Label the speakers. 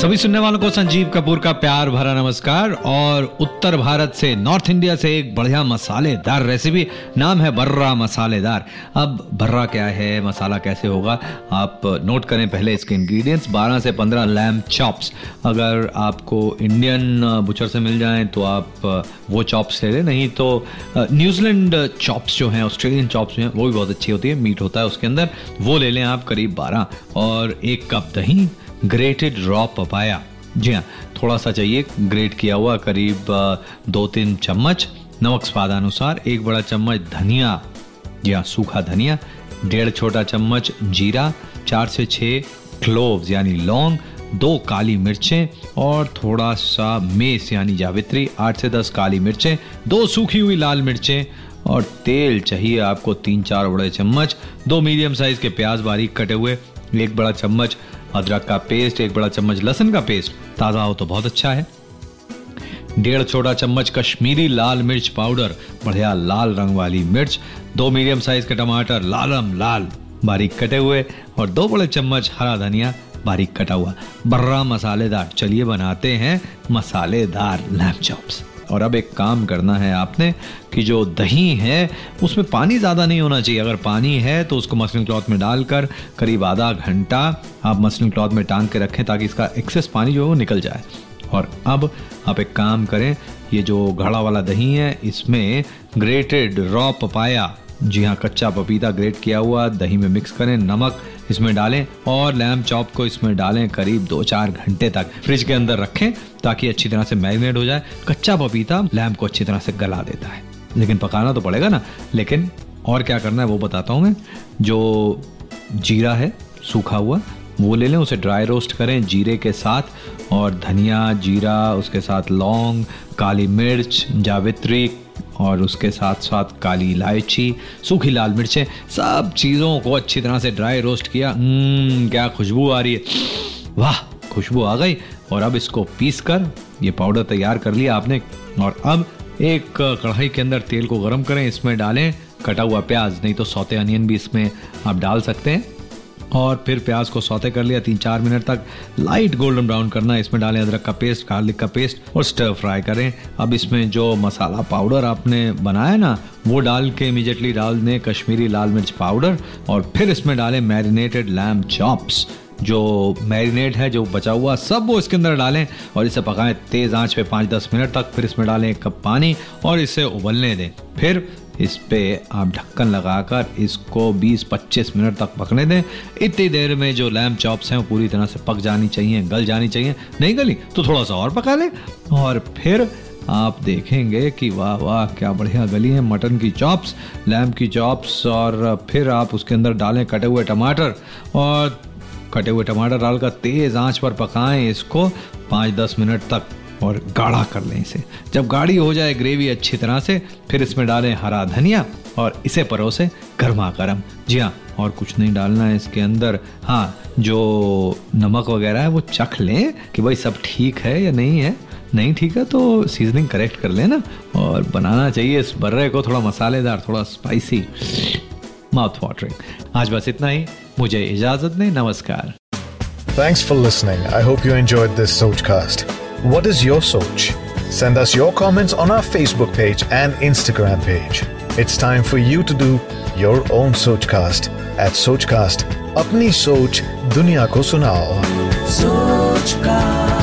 Speaker 1: सभी सुनने वालों को संजीव कपूर का प्यार भरा नमस्कार और उत्तर भारत से, नॉर्थ इंडिया से एक बढ़िया मसालेदार रेसिपी नाम है बर्रा मसालेदार। अब बर्रा क्या है, मसाला कैसे होगा, आप नोट करें पहले इसके इंग्रेडिएंट्स 12 से 15 लैम्प चॉप्स अगर आपको इंडियन बुचर से मिल जाएँ तो आप, वो चॉप्स ले लें, नहीं तो न्यूजीलैंड चॉप्स जो हैं ऑस्ट्रेलियन चॉप्स जो हैं, वो भी बहुत अच्छी होती है मीट होता है उसके अंदर, वो ले लें आप करीब 12 और एक कप दही ग्रेटेड रॉ पपाया। जी हाँ थोड़ा सा चाहिए, ग्रेट किया हुआ करीब दो तीन चम्मच, नमक स्वादानुसार, एक बड़ा चम्मच धनिया। जी हाँ सूखा धनिया, डेढ़ छोटा चम्मच जीरा, चार से छः क्लोव्स यानी लौंग, दो काली मिर्चें और थोड़ा सा मेस, यानी जावित्री, आठ से दस काली मिर्चें, दो सूखी हुई लाल मिर्चें और तेल चाहिए आपको तीन चार बड़े चम्मच, दो मीडियम साइज़ के प्याज बारीक कटे हुए, एक बड़ा चम्मच अदरक का पेस्ट, एक बड़ा चम्मच लहसुन का पेस्ट, ताज़ा हो तो बहुत अच्छा है। डेढ़ छोटा चम्मच कश्मीरी लाल मिर्च पाउडर, बढ़िया लाल रंग वाली मिर्च, दो मीडियम साइज़ के टमाटर, लालम लाल, बारीक कटे हुए, और दो बड़े चम्मच हरा धनिया, बारीक कटा हुआ। बर्रा मसालेदार। चलिए बनाते हैं मसालेदार लैम्प चॉप्स और अब एक काम करना है आपने कि जो दही है, उसमें पानी ज़्यादा नहीं होना चाहिए। अगर पानी है तो उसको मसलिन क्लॉथ में डालकर करीब आधा घंटा आप मसलिन क्लॉथ में टांग के रखें ताकि इसका एक्सेस पानी जो है वो निकल जाए। और अब आप एक काम करें, ये जो घड़ा वाला दही है, इसमें ग्रेटेड रॉ पपाया जी हाँ कच्चा पपीता ग्रेट किया हुआ, दही में मिक्स करें, नमक इसमें डालें और लैम चॉप को इसमें डालें करीब दो चार घंटे तक। फ्रिज के अंदर रखें ताकि अच्छी तरह से मैरिनेट हो जाए। कच्चा पपीता लैम को अच्छी तरह से गला देता है। लेकिन पकाना तो पड़ेगा ना। लेकिन और क्या करना है वो बताता हूँ मैं। जो जीरा है, सूखा हुआ, वो ले लें, उसे ड्राई रोस्ट करें जीरे के साथ। और धनिया, जीरा, उसके साथ लौंग, काली मिर्च, जावित्री और उसके साथ साथ काली इलायची, सूखी लाल मिर्चें, सब चीज़ों को अच्छी तरह से ड्राई रोस्ट किया। क्या खुशबू आ रही है। वाह, खुशबू आ गई। और अब इसको पीस कर, ये पाउडर तैयार कर लिया आपने। और अब एक कढ़ाई के अंदर तेल को गर्म करें, इसमें डालें कटा हुआ प्याज, नहीं तो सौते अनियन भी इसमें आप डाल सकते हैं। और फिर प्याज को सौते कर लिया। तीन चार मिनट तक लाइट गोल्डन ब्राउन करना इसमें डालें अदरक का पेस्ट गार्लिक का पेस्ट और स्टर फ्राई करें। अब इसमें जो मसाला पाउडर आपने बनाया ना, वो डाल के इमीजिएटली डाल दें कश्मीरी लाल मिर्च पाउडर और फिर इसमें डालें मैरिनेटेड लैम चॉप्स जो मैरिनेट है, जो बचा हुआ, सब वो इसके अंदर डालें और इसे पकाएँ तेज़ आँच पे पाँच दस मिनट तक। फिर इसमें डालें एक कप पानी और इसे उबलने दें। फिर इस पे आप ढक्कन लगाकर इसको 20-25 मिनट तक पकने दें। इतनी देर में जो लैम्प चॉप्स हैं वो पूरी तरह से पक जानी चाहिए, गल जानी चाहिए। नहीं गली तो थोड़ा सा और पका लें और फिर आप देखेंगे कि वाह वाह, क्या बढ़िया गली है, मटन की चॉप्स, लैम्प की चॉप्स और फिर आप उसके अंदर डालें कटे हुए टमाटर और कटे हुए टमाटर डालकर तेज़ आँच पर पकाएँ इसको पाँच दस मिनट तक। और गाढ़ा कर लें इसे। जब गाढ़ी हो जाए ग्रेवी अच्छी तरह से, फिर इसमें डालें हरा धनिया और इसे परोसे गर्मा गर्म। जी हाँ और कुछ नहीं डालना है इसके अंदर। हाँ जो नमक वगैरह है वो चख लें कि भाई सब ठीक है या नहीं है। नहीं ठीक है तो सीजनिंग करेक्ट कर लेना और बनाना चाहिए इस बर्रे को थोड़ा मसालेदार, थोड़ा स्पाइसी माउथ वाटरिंग आज बस इतना ही। मुझे इजाज़त दें। नमस्कार।
Speaker 2: Thanks for listening. I hope you enjoyed this Sochcast. What is your Soch? Send us your comments on our Facebook page and Instagram page. It's time for you to do your own Sochcast at Sochcast. Apni Soch Duniya Ko Sunao.
Speaker 3: Sochcast.